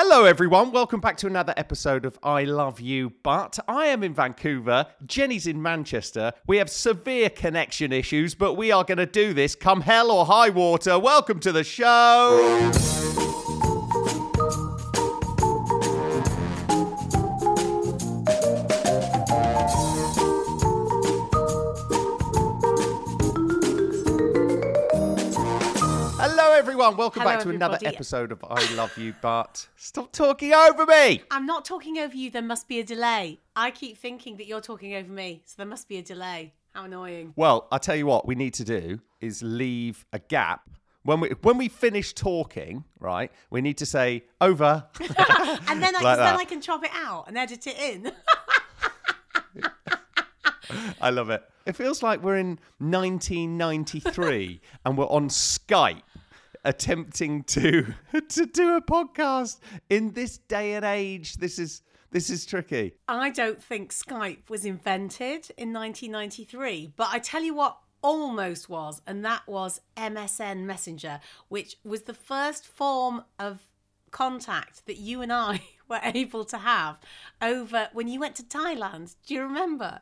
Hello, everyone. Welcome back to another episode of I Love You But. I am in Vancouver. Jennie's in Manchester. We have severe connection issues, but we are going to do this come hell or high water. Welcome to the show. Hello. Welcome Hello, back to another episode of I Love You But. Stop talking over me. I'm not talking over you. There must be a delay. I keep thinking that you're talking over me, so there must be a delay. How annoying. Well, I tell you what, we need to do is leave a gap. When we when we finish talking, right, we need to say over. And then, I, Like then. I can chop it out and edit it in. I love it. It feels like we're in 1993 and we're on Skype attempting to to do a podcast in this day and age. This is this is tricky. I don't think Skype was invented in 1993, but I tell you what almost was, and that was MSN Messenger, which was the first form of contact that you and I were able to have over when you went to Thailand. Do you remember?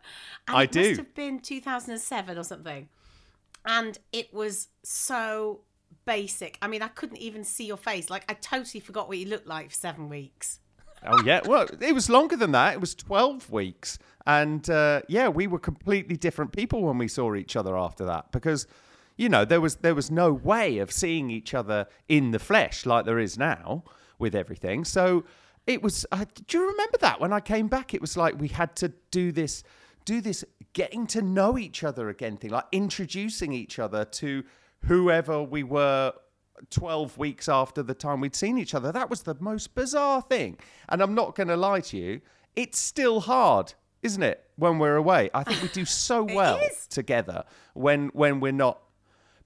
And I it do. must have been 2007 or something. And it was so basic. I mean, I couldn't even see your face. Like, I totally forgot what you looked like for seven weeks. Oh yeah, well, it was longer than that. It was twelve weeks, and uh, yeah, we were completely different people when we saw each other after that because, you know, there was there was no way of seeing each other in the flesh like there is now with everything. So it was. Uh, do you remember that when I came back? It was like we had to do this, do this, getting to know each other again thing, like introducing each other to whoever we were 12 weeks after the time we'd seen each other. That was the most bizarre thing. And I'm not going to lie to you, it's still hard, isn't it, when we're away? I think we do so well together when when we're not.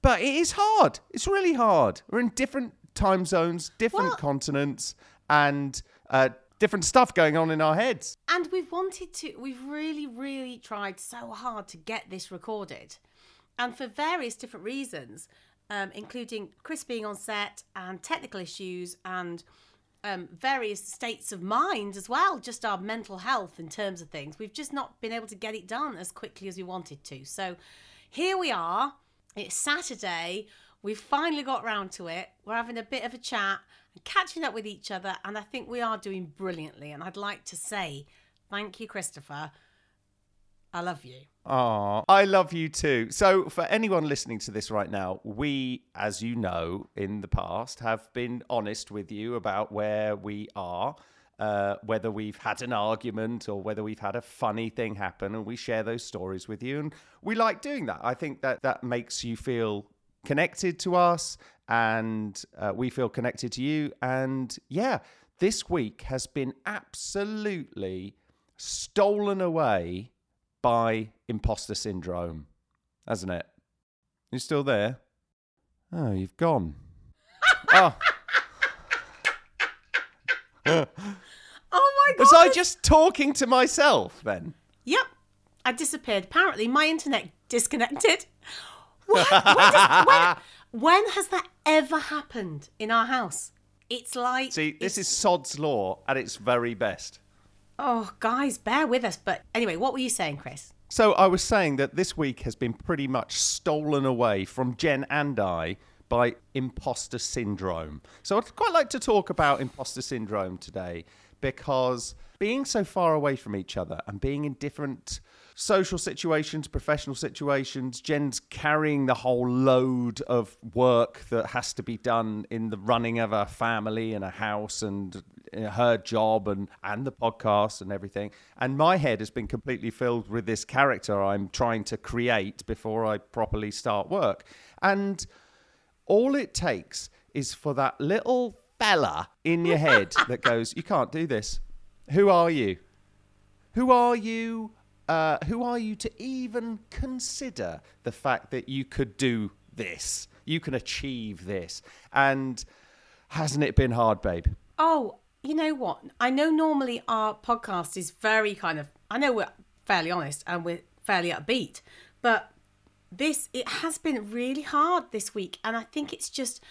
But it is hard. It's really hard. We're in different time zones, different Well- continents, and uh, different stuff going on in our heads. And we've wanted to, we've really, really tried so hard to get this recorded. And for various different reasons, um, including Chris being on set and technical issues and um, various states of mind as well, just our mental health in terms of things, we've just not been able to get it done as quickly as we wanted to. So here we are. It's Saturday. We've finally got round to it. We're having a bit of a chat and catching up with each other. And I think we are doing brilliantly. And I'd like to say thank you, Christopher. I love you. Aw, I love you too. So, for anyone listening to this right now, we, as you know, in the past have been honest with you about where we are, uh, whether we've had an argument or whether we've had a funny thing happen, and we share those stories with you. And we like doing that. I think that that makes you feel connected to us, and uh, we feel connected to you. And yeah, this week has been absolutely stolen away by imposter syndrome, hasn't it? You still there? Oh, you've gone. oh, Oh my God. was I just talking to myself then? Yep. I disappeared. Apparently, my internet disconnected. When, when, does- when- when has that ever happened in our house? It's like. See, this is Sod's Law at its very best. Oh, guys, bear with us. But anyway, what were you saying, Chris? So I was saying that this week has been pretty much stolen away from Jen and I by imposter syndrome. So I'd quite like to talk about imposter syndrome today because being so far away from each other and being in different social situations, professional situations, Jen's carrying the whole load of work that has to be done in the running of a family and a house and her job and and the podcast and everything. And my head has been completely filled with this character I'm trying to create before I properly start work. And all it takes is for that little fella in your head that goes, "You can't do this. Who are you? Who are you? Uh, who are you to even consider the fact that you could do this? You can achieve this." And hasn't it been hard, babe? Oh, you know what? I know normally our podcast is very kind of, I know we're fairly honest and we're fairly upbeat, but this, it has been really hard this week. And I think it's just,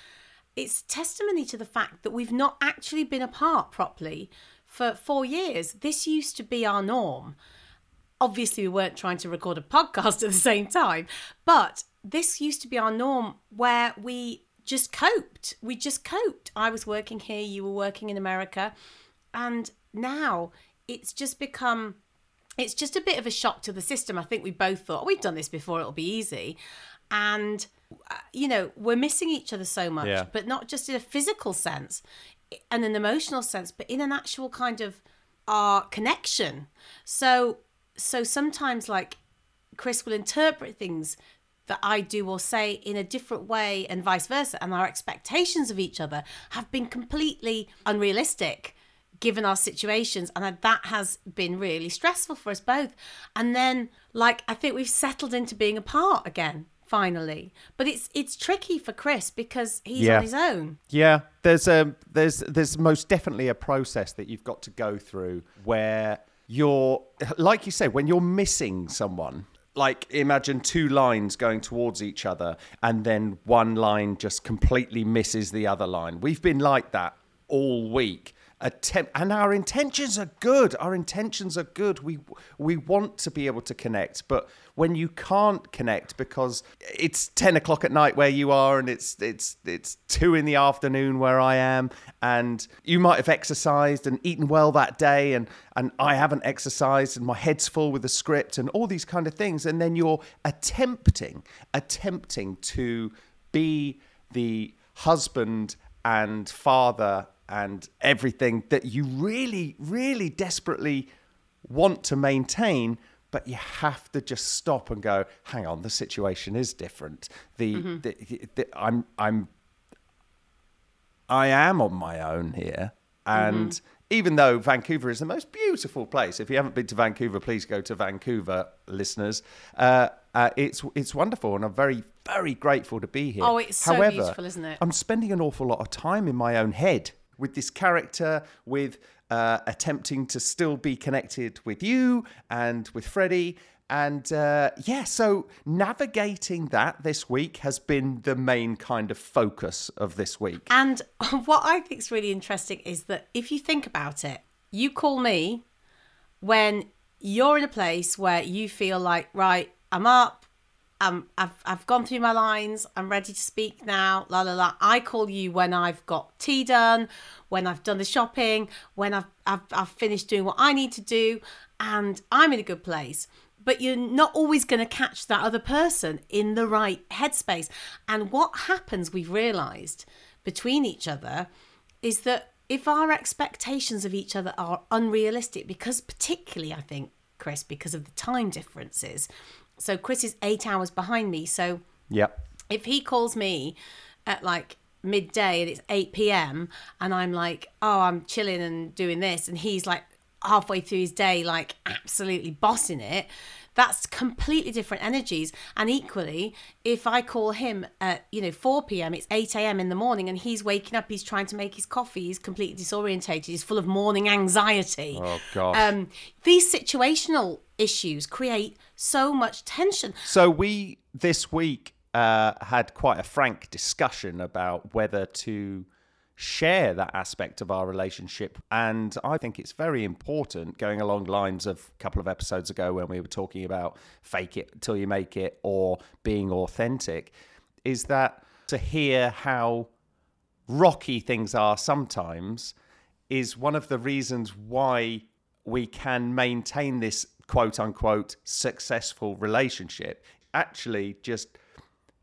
it's testimony to the fact that we've not actually been apart properly for four years. This used to be our norm. Obviously, we weren't trying to record a podcast at the same time, but this used to be our norm where we just coped. We just coped. I was working here, you were working in America. And now it's just become it's just a bit of a shock to the system. I think we both thought, oh, we've done this before, it'll be easy. And, uh, you know, we're missing each other so much, Yeah. but not just in a physical sense and an emotional sense, but in an actual kind of our connection. So, so sometimes like Chris will interpret things that I do or say in a different way and vice versa. And our expectations of each other have been completely unrealistic given our situations. And that has been really stressful for us both. And then, like, I think we've settled into being apart again. Finally, but it's it's tricky for Chris because he's Yeah. on his own. Yeah, there's a there's there's most definitely a process that you've got to go through where you're like you say when you're missing someone. Like imagine two lines going towards each other and then one line just completely misses the other line. We've been like that all week. Attempt and our intentions are good. Our intentions are good. We we want to be able to connect, but when you can't connect because it's ten o'clock at night where you are and it's it's it's two in the afternoon where I am, and you might have exercised and eaten well that day, and and I haven't exercised, and my head's full with the script and all these kind of things, and then you're attempting attempting to be the husband and father and everything that you really, really desperately want to maintain, but you have to just stop and go, hang on, the situation is different. The, the, the I'm I'm I am on my own here. And even though Vancouver is the most beautiful place, if you haven't been to Vancouver, please go to Vancouver, listeners. Uh, uh, it's it's wonderful, and I'm very very grateful to be here. Oh, it's so beautiful, isn't it? I'm spending an awful lot of time in my own head with this character, with uh, attempting to still be connected with you and with Freddie. And uh, yeah, so navigating that this week has been the main kind of focus of this week. And what I think is really interesting is that if you think about it, you call me when you're in a place where you feel like, right, I'm up, I'm, I've, I've gone through my lines, I'm ready to speak now, la la la. I call you when I've got tea done, when I've done the shopping, when I've, I've, I've finished doing what I need to do, and I'm in a good place but you're not always going to catch that other person in the right headspace. And what happens, we've realized between each other, is that if our expectations of each other are unrealistic, because particularly, I think, Chris, because of the time differences. So Chris is eight hours behind me. So Yep. if he calls me at like midday and it's 8 p.m. and I'm like, oh, I'm chilling and doing this, and he's like halfway through his day, like absolutely bossing it, that's completely different energies. And equally, if I call him at, you know, 4 p.m., it's 8 a.m. in the morning and he's waking up, he's trying to make his coffee, he's completely disorientated, he's full of morning anxiety. Oh, gosh. Um, these situational issues create so much tension. So we this week uh, had quite a frank discussion about whether to share that aspect of our relationship, and I think it's very important. Going along lines of a couple of episodes ago when we were talking about fake it till you make it or being authentic, is that to hear how rocky things are sometimes is one of the reasons why we can maintain this quote unquote successful relationship. Actually, just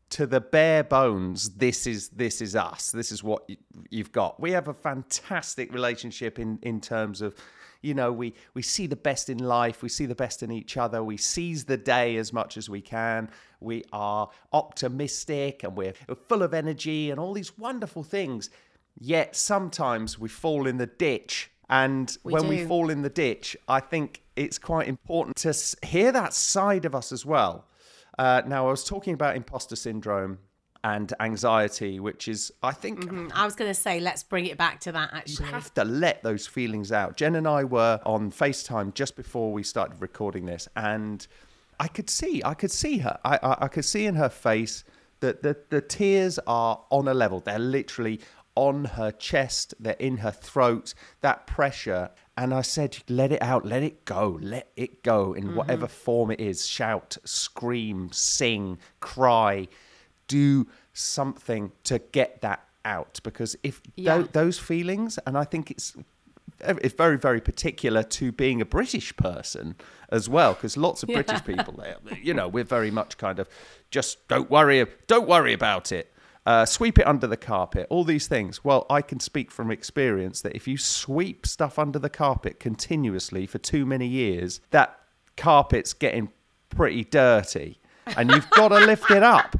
to the bare bones, this is this is us. This is what you've got. We have a fantastic relationship in in terms of, you know, we we see the best in life. We see the best in each other. We seize the day as much as we can. We are optimistic and we're full of energy and all these wonderful things. Yet sometimes we fall in the ditch. And We when we fall in the ditch, I think it's quite important to hear that side of us as well. Uh, now, I was talking about imposter syndrome and anxiety, which is, I think, Mm, I was going to say, let's bring it back to that actually. you have to let those feelings out. Jen and I were on FaceTime just before we started recording this, and I could see, I could see her. I, I, I could see in her face that the, the tears are on a level. They're literally on her chest, they're in her throat, that pressure. And I said, let it out, let it go, let it go in mm-hmm. whatever form it is. Shout, scream, sing, cry, do something to get that out. Because if Yeah. tho- those feelings, and I think it's it's very very particular to being a British person as well because lots of British people there you know we're very much kind of just don't worry don't worry about it uh, sweep it under the carpet all these things well I can speak from experience that if you sweep stuff under the carpet continuously for too many years that carpet's getting pretty dirty and you've got to lift it up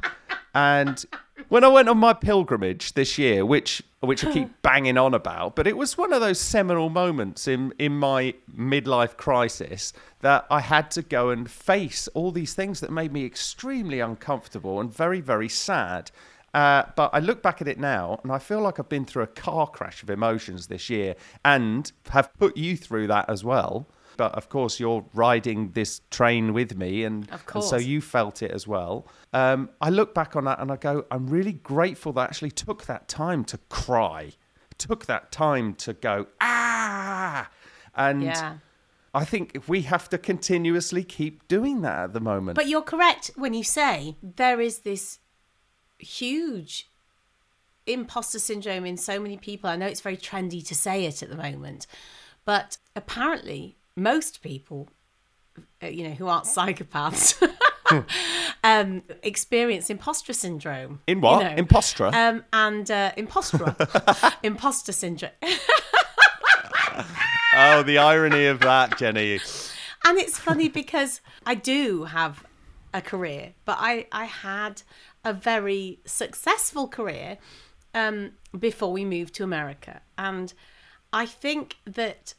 and when I went on my pilgrimage this year, which which I keep banging on about, but it was one of those seminal moments in in my midlife crisis that I had to go and face all these things that made me extremely uncomfortable and very very sad. Uh, but I look back at it now and I feel like I've been through a car crash of emotions this year and have put you through that as well. But of course, you're riding this train with me, and, Of and so you felt it as well. Um, I look back on that and I go, I'm really grateful that I actually took that time to cry, took that time to go, ah. And Yeah. I think we have to continuously keep doing that at the moment. But you're correct when you say there is this huge imposter syndrome in so many people. I know it's very trendy to say it at the moment, but apparently most people, uh, you know, who aren't psychopaths, um, experience imposter syndrome. In what? you know. Impostra? Um, and uh, impostor, imposter syndrome. oh, the irony of that, Jennie. and it's funny because I do have a career, but I I had a very successful career um, before we moved to America, and I think that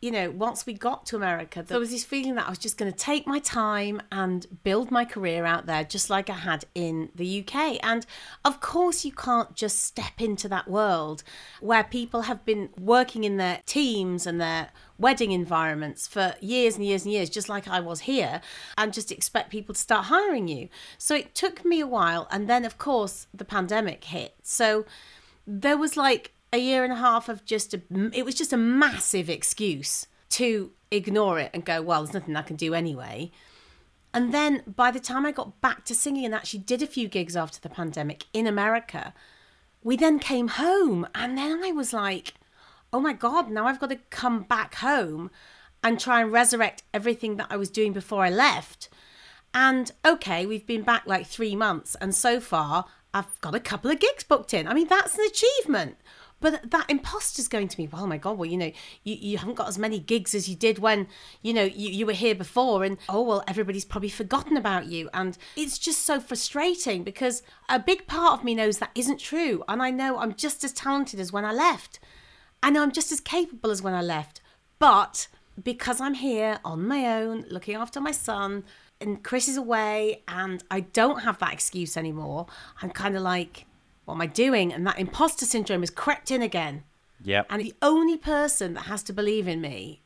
you know once we got to America, there was this feeling that I was just going to take my time and build my career out there, just like I had in the UK. And of course, you can't just step into that world where people have been working in their teams and their wedding environments for years and years and years, just like I was here, and just expect people to start hiring you. So it took me a while. And then, of course, the pandemic hit. So there was like a year and a half of just a, it was just a massive excuse to ignore it and go, well, there's nothing I can do anyway. And then by the time I got back to singing and actually did a few gigs after the pandemic in America, we then came home. And then I was like, oh my God, now I've got to come back home and try and resurrect everything that I was doing before I left. And okay, we've been back like three months, and so far I've got a couple of gigs booked in. I mean, that's an achievement. But that imposter's going to me, well, oh my God, well, you know, you, you haven't got as many gigs as you did when, you know, you, you were here before. And oh, well, everybody's probably forgotten about you. And it's just so frustrating because a big part of me knows that isn't true. And I know I'm just as talented as when I left. I know I'm just as capable as when I left. But because I'm here on my own, looking after my son, and Chris is away, and I don't have that excuse anymore, I'm kind of like, what am I doing? And that imposter syndrome has crept in again. Yep. And the only person that has to believe in me,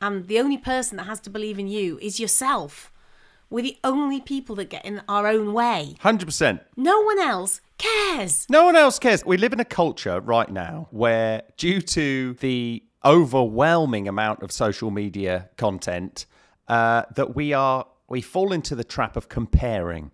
and the only person that has to believe in you, is yourself. We're the only people that get in our own way. 100%. No one else cares. No one else cares. We live in a culture right now where, due to the overwhelming amount of social media content, uh, that we are we fall into the trap of comparing.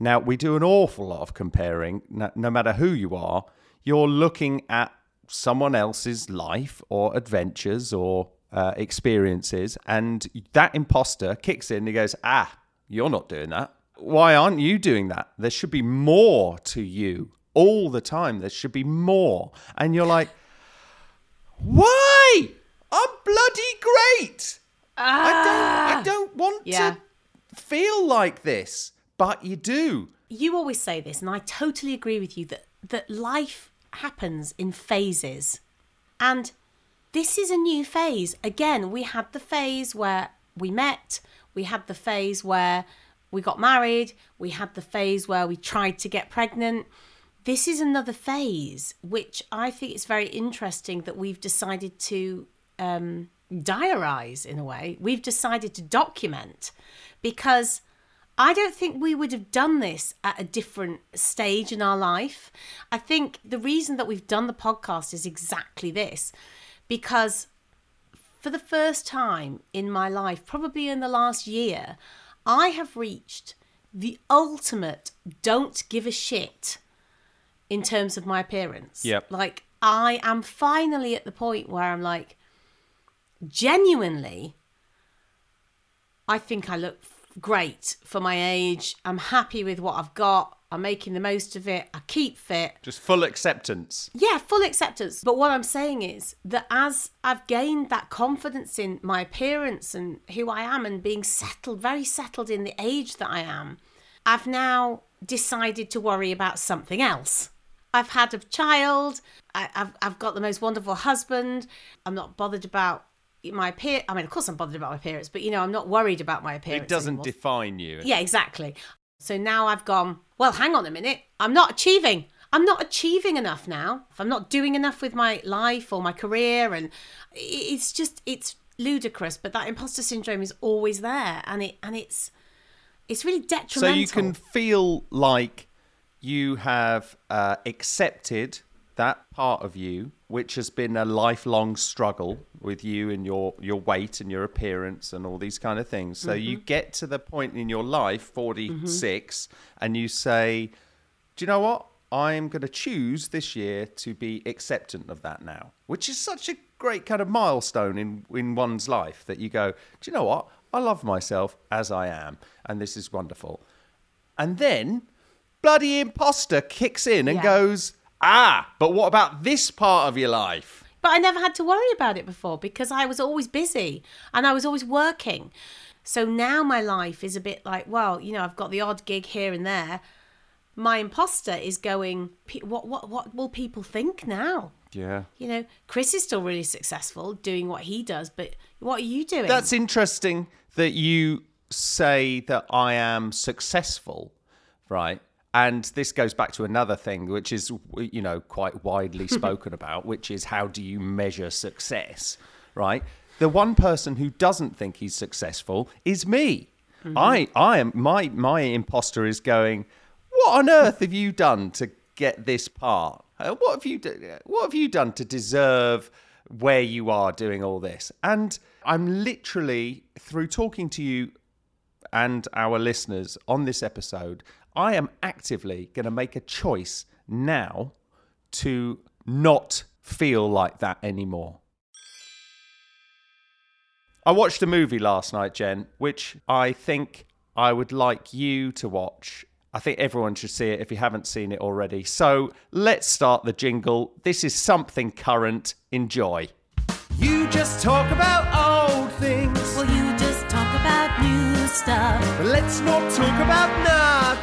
Now we do an awful lot of comparing. No, no matter who you are, you're looking at someone else's life or adventures or uh, experiences, and that imposter kicks in and he goes, "Ah, you're not doing that." why aren't you doing that? There should be more to you all the time. There should be more. And you're like, why? I'm bloody great. I don't I ah. don't want Yeah. to feel like this. But you do. you always say this, and I totally agree with you that that life happens in phases, and this is a new phase. Again, we had the phase where we met, we had the phase where we got married, we had the phase where we tried to get pregnant. This is another phase, which I think is very interesting that we've decided to um, diarize in a way. We've decided to document because I don't think we would have done this at a different stage in our life. I think the reason that we've done the podcast is exactly this because for the first time in my life, probably in the last year, I have reached the ultimate don't give a shit in terms of my appearance. Yep. Like, I am finally at the point where I'm like, genuinely, I think I look great for my age. I'm happy with what I've got. I'm making the most of it. I keep fit. Just full acceptance. Yeah, full acceptance. But what I'm saying is that as I've gained that confidence in my appearance and who I am and being settled, very settled in the age that I am, I've now decided to worry about something else. I've had a child. I, have I've got the most wonderful husband. I'm not bothered about my appear. I mean, of course, I'm bothered about my appearance, but you know, I'm not worried about my appearance. It doesn't anymore. define you. Yeah, exactly. So now I've gone, well, hang on a minute. I'm not achieving. I'm not achieving enough now. If I'm not doing enough with my life or my career, and it's just, it's ludicrous. But that imposter syndrome is always there, and it, and it's, it's really detrimental. So you can feel like you have uh, accepted that part of you, which has been a lifelong struggle with you and your, your weight and your appearance and all these kind of things. So you mm-hmm. get to the point in your life, 46, mm-hmm. and you say, Do you know what? I'm going to choose this year to be acceptant of that now, which is such a great kind of milestone in, in one's life that you go, Do you know what? I love myself as I am, and this is wonderful. And then bloody imposter kicks in and Yeah. goes, Ah, but what about this part of your life? But I never had to worry about it before because I was always busy and I was always working. So now my life is a bit like, well, you know, I've got the odd gig here and there. My imposter is going, what, what, what will people think now? Yeah. You know, Chris is still really successful doing what he does, but what are you doing? That's interesting that you say that I am successful, right? And this goes back to another thing, which is, you know, quite widely spoken about, which is how do you measure success, right? The one person who doesn't think he's successful is me. I, I am my my imposter is going. What on earth have you done to get this part? Uh, what have you do, What have you done to deserve where you are doing all this? And I'm literally through talking to you and our listeners on this episode, I am actively going to make a choice now to not feel like that anymore. I watched a movie last night, Jen, which I think I would like you to watch. I think everyone should see it if you haven't seen it already. So let's start the jingle. This is something current. Enjoy. You just talk about old things. Well, you just talk about new stuff. But let's not talk about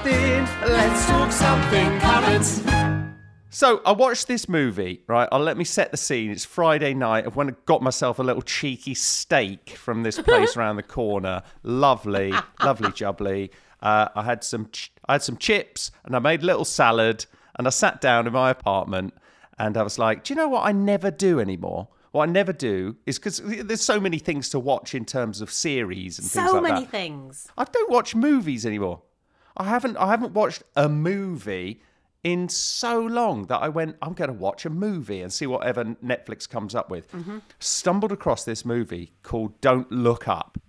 nothing. Let's talk something current. So I watched this movie, right? I'll let me set the scene. It's Friday night. I've went and got myself a little cheeky steak from this place around the corner. Lovely, lovely jubbly. Uh, I had some, ch- I had some chips, and I made a little salad. And I sat down in my apartment, and I was like, "Do you know what I never do anymore?" What I never do is because there's so many things to watch in terms of series and things So like many that. things. I don't watch movies anymore. I haven't I haven't watched a movie in so long that I went, I'm going to watch a movie and see whatever Netflix comes up with. Mm-hmm. Stumbled across this movie called Don't Look Up.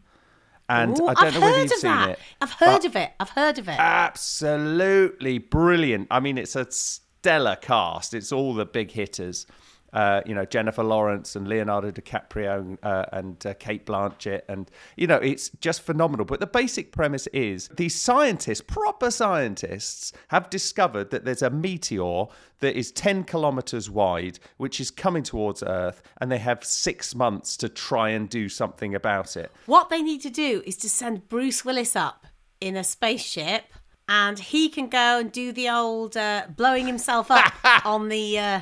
And Ooh, I don't I've know whether you've seen that. it. I've heard of it. I've heard of it. Absolutely brilliant. I mean, it's a stellar cast. It's all the big hitters. Uh, you know, Jennifer Lawrence and Leonardo DiCaprio uh, and uh, Cate Blanchett. And, you know, it's just phenomenal. But the basic premise is these scientists, proper scientists, have discovered that there's a meteor that is 10 kilometers wide, which is coming towards Earth. And they have six months to try and do something about it. What they need to do is to send Bruce Willis up in a spaceship, and he can go and do the old uh, blowing himself up on the uh,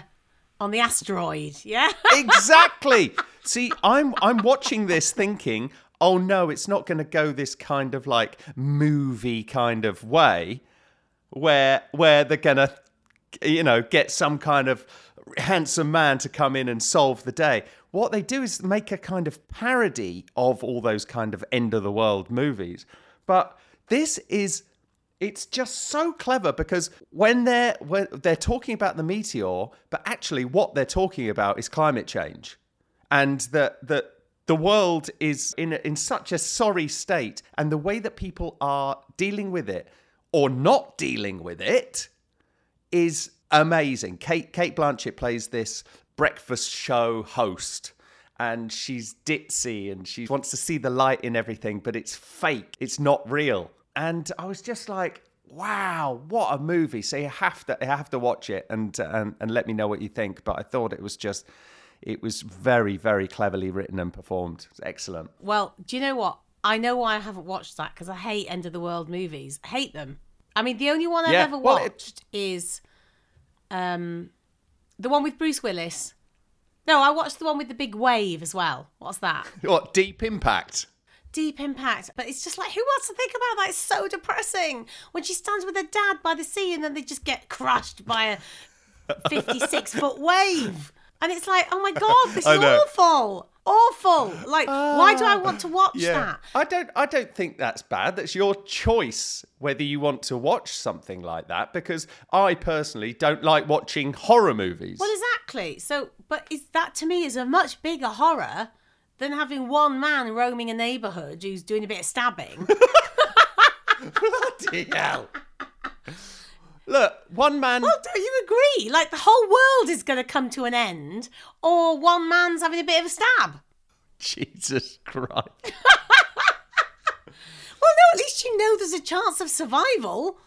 on the asteroid. Yeah. exactly. See, I'm I'm watching this thinking, oh no, it's not going to go this kind of like movie kind of way, where where they're gonna, you know, get some kind of handsome man to come in and solve the day. What they do is make a kind of parody of all those kind of end of the world movies, but this is it's just so clever because when they're when they're talking about the meteor, but actually what they're talking about is climate change, and that that the world is in in such a sorry state, and the way that people are dealing with it or not dealing with it is amazing. Cate Cate Blanchett plays this breakfast show host and she's ditzy and she wants to see the light in everything, but it's fake. It's not real. And I was just like, wow, what a movie. So you have to you have to watch it and and, and let me know what you think. But I thought it was just it was very, very cleverly written and performed. It's excellent. Well, do you know what? I know why I haven't watched that because I hate end of the world movies. I hate them. I mean, the only one I've Yeah, ever well, watched is um, the one with Bruce Willis. No, I watched the one with the big wave as well. What's that? What deep impact? Deep Impact. But it's just like, who wants to think about that? It's so depressing. When she stands with her dad by the sea and then they just get crushed by a 56 foot wave. And it's like, oh my God, this is awful. Awful. Like, why do I want to ah, watch that? I don't I don't think that's bad. That's your choice whether you want to watch something like that because I personally don't like watching horror movies. Well, exactly. So, but is that to me is a much bigger horror than having one man roaming a neighbourhood who's doing a bit of stabbing. Bloody hell. Look, one man well, don't you agree? Like the whole world is going to come to an end, or one man's having a bit of a stab. Jesus Christ. Well, no, at least you know there's a chance of survival.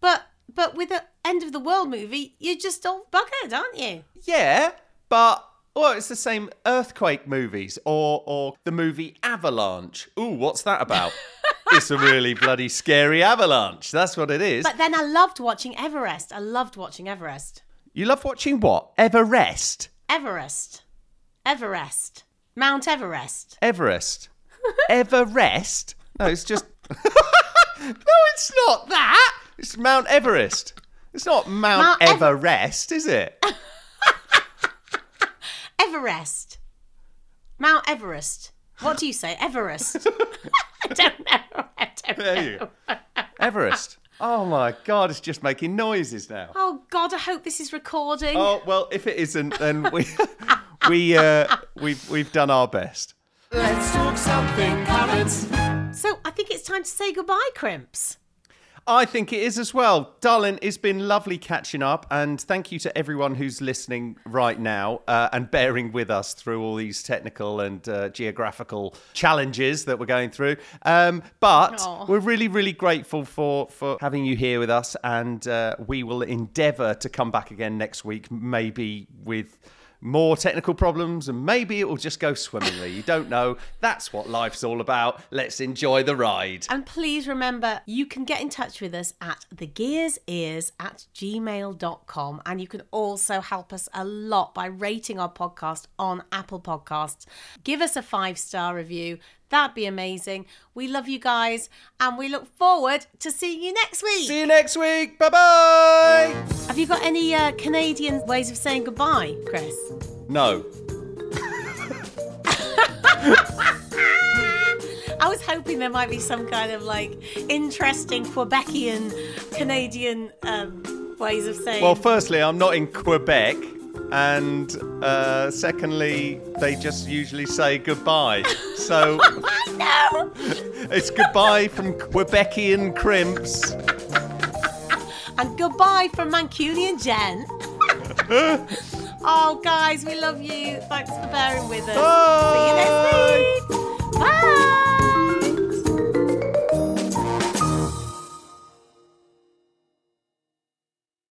But but with an end of the world movie, you're just all buggered, aren't you? Yeah, but well, it's the same earthquake movies or or the movie Avalanche. Ooh, what's that about? it's a really bloody scary avalanche. That's what it is. But then I loved watching Everest. I loved watching Everest. you love watching what? Everest. Everest. Everest. Mount Everest. Everest. Everest? No, it's just. no, it's not that. It's Mount Everest. It's not Mount, Mount Ever- Everest, is it? Everest. Mount Everest. What do you say? Everest. I don't know. I don't There know. you go. Everest. Oh my God, it's just making noises now. Oh God, I hope this is recording. Oh well, if it isn't, then we we uh, we've we've done our best. Let's talk something current. So I think it's time to say goodbye, Crimps. I think it is as well. Darling, it's been lovely catching up, and thank you to everyone who's listening right now uh, and bearing with us through all these technical and uh, geographical challenges that we're going through. Um, but Aw. we're really, really grateful for, for having you here with us, and uh, we will endeavour to come back again next week, maybe with more technical problems, and maybe it will just go swimmingly. You don't know. That's what life's all about. Let's enjoy the ride. And please remember, you can get in touch with us at thegearsears at gmail.com. And you can also help us a lot by rating our podcast on Apple Podcasts. Give us a five star review. That'd be amazing. We love you guys and we look forward to seeing you next week. See you next week. Bye bye. Have you got any uh, Canadian ways of saying goodbye, Chris? No. I was hoping there might be some kind of like interesting Quebecian Canadian um, ways of saying. Well, firstly, I'm not in Quebec. And uh, secondly, they just usually say goodbye. So no! it's goodbye from Quebecian crimps. And goodbye from Mancunian Jen. oh, guys, we love you. Thanks for bearing with us. Bye. See you next week. Bye.